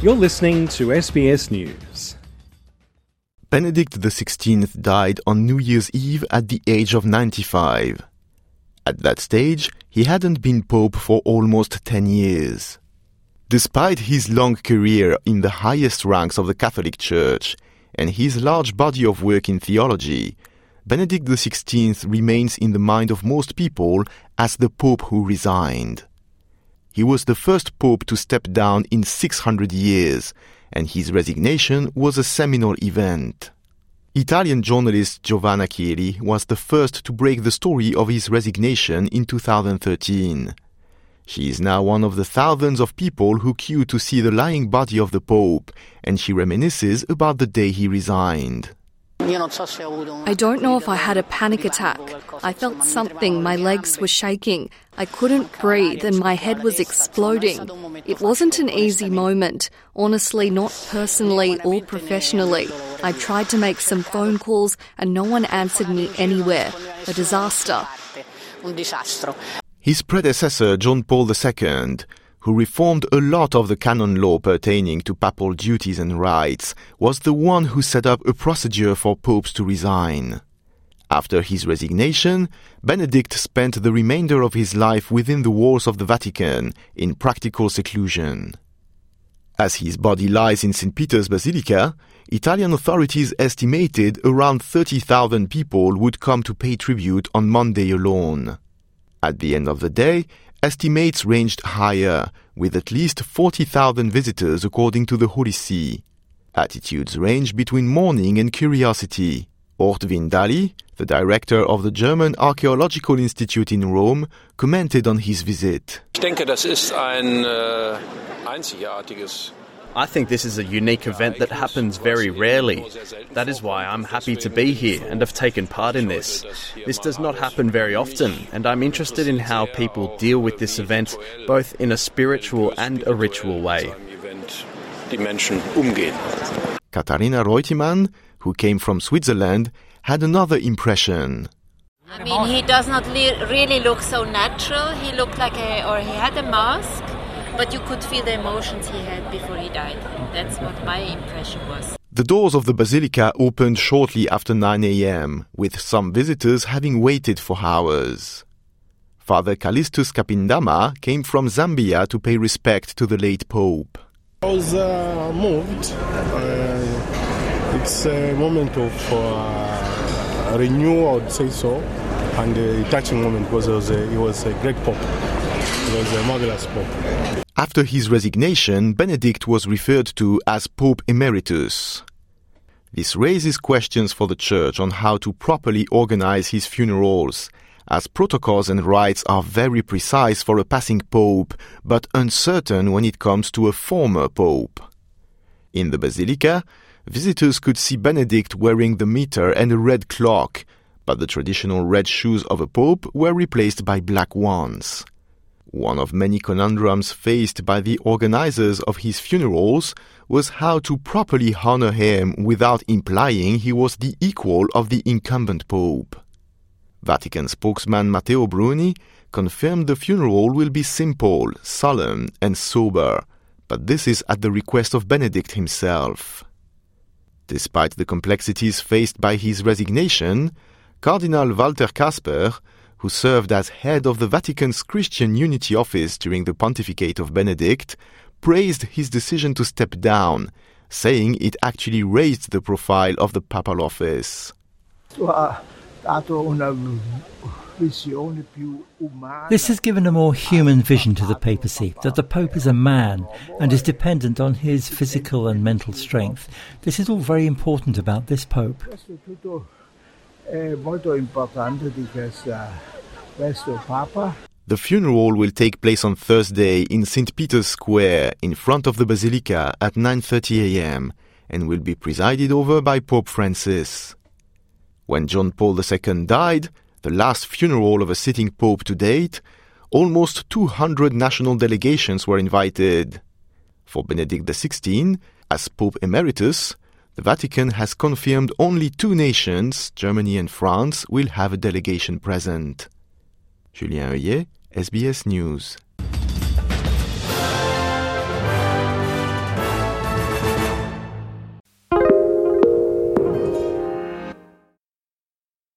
You're listening to SBS News. Benedict XVI died on New Year's Eve at the age of 95. At that stage, he hadn't been Pope for almost 10 years. Despite his long career in the highest ranks of the Catholic Church and his large body of work in theology, Benedict XVI remains in the mind of most people as the Pope who resigned. He was the first Pope to step down in 600 years, and his resignation was a seminal event. Italian journalist Giovanna Chirri was the first to break the story of his resignation in 2013. She is now one of the thousands of people who queue to see the lying body of the Pope, and she reminisces about the day he resigned. I don't know if I had a panic attack. I felt something, my legs were shaking. I couldn't breathe and my head was exploding. It wasn't an easy moment, honestly, not personally or professionally. I tried to make some phone calls and no one answered me anywhere. A disaster. His predecessor, John Paul II, who reformed a lot of the canon law pertaining to papal duties and rights, was the one who set up a procedure for popes to resign. After his resignation, Benedict spent the remainder of his life within the walls of the Vatican in practical seclusion. As his body lies in St. Peter's Basilica, Italian authorities estimated around 30,000 people would come to pay tribute on Monday alone. At the end of the day, estimates ranged higher, with at least 40,000 visitors according to the Holy See. Attitudes range between mourning and curiosity. Ortwin Dally, the director of the German Archaeological Institute in Rome, commented on his visit. Ich denke, das ist ein äh, einzigartiges I think this is a unique event that happens very rarely. That is why I'm happy to be here and have taken part in this. This does not happen very often, and I'm interested in how people deal with this event, both in a spiritual and a ritual way. Katharina Reutemann, who came from Switzerland, had another impression. I mean, he does not le- really look so natural. He looked like a, or he had a mask, but you could feel the emotions he had before he died. That's what my impression was. The doors of the basilica opened shortly after 9 a.m., with some visitors having waited for hours. Father Callistus Kapindama came from Zambia to pay respect to the late Pope. I was uh, moved. Uh, it's a moment of uh, renewal, I would say so, and a touching moment because it was a, it was a great Pope. It was a marvelous Pope. After his resignation, Benedict was referred to as Pope Emeritus. This raises questions for the Church on how to properly organize his funerals, as protocols and rites are very precise for a passing pope, but uncertain when it comes to a former pope. In the basilica, visitors could see Benedict wearing the mitre and a red cloak, but the traditional red shoes of a pope were replaced by black ones. One of many conundrums faced by the organizers of his funerals was how to properly honor him without implying he was the equal of the incumbent pope. Vatican spokesman Matteo Bruni confirmed the funeral will be simple, solemn, and sober, but this is at the request of Benedict himself. Despite the complexities faced by his resignation, Cardinal Walter Kasper who served as head of the Vatican's Christian Unity Office during the pontificate of Benedict, praised his decision to step down, saying it actually raised the profile of the papal office. This has given a more human vision to the papacy, that the Pope is a man and is dependent on his physical and mental strength. This is all very important about this Pope. The funeral will take place on Thursday in St. Peter's Square in front of the Basilica at 9:30 a.m. and will be presided over by Pope Francis. When John Paul II died, the last funeral of a sitting pope to date, almost 200 national delegations were invited. For Benedict XVI, as Pope Emeritus, the Vatican has confirmed only two nations, Germany and France, will have a delegation present. Julien Heuillet, SBS News.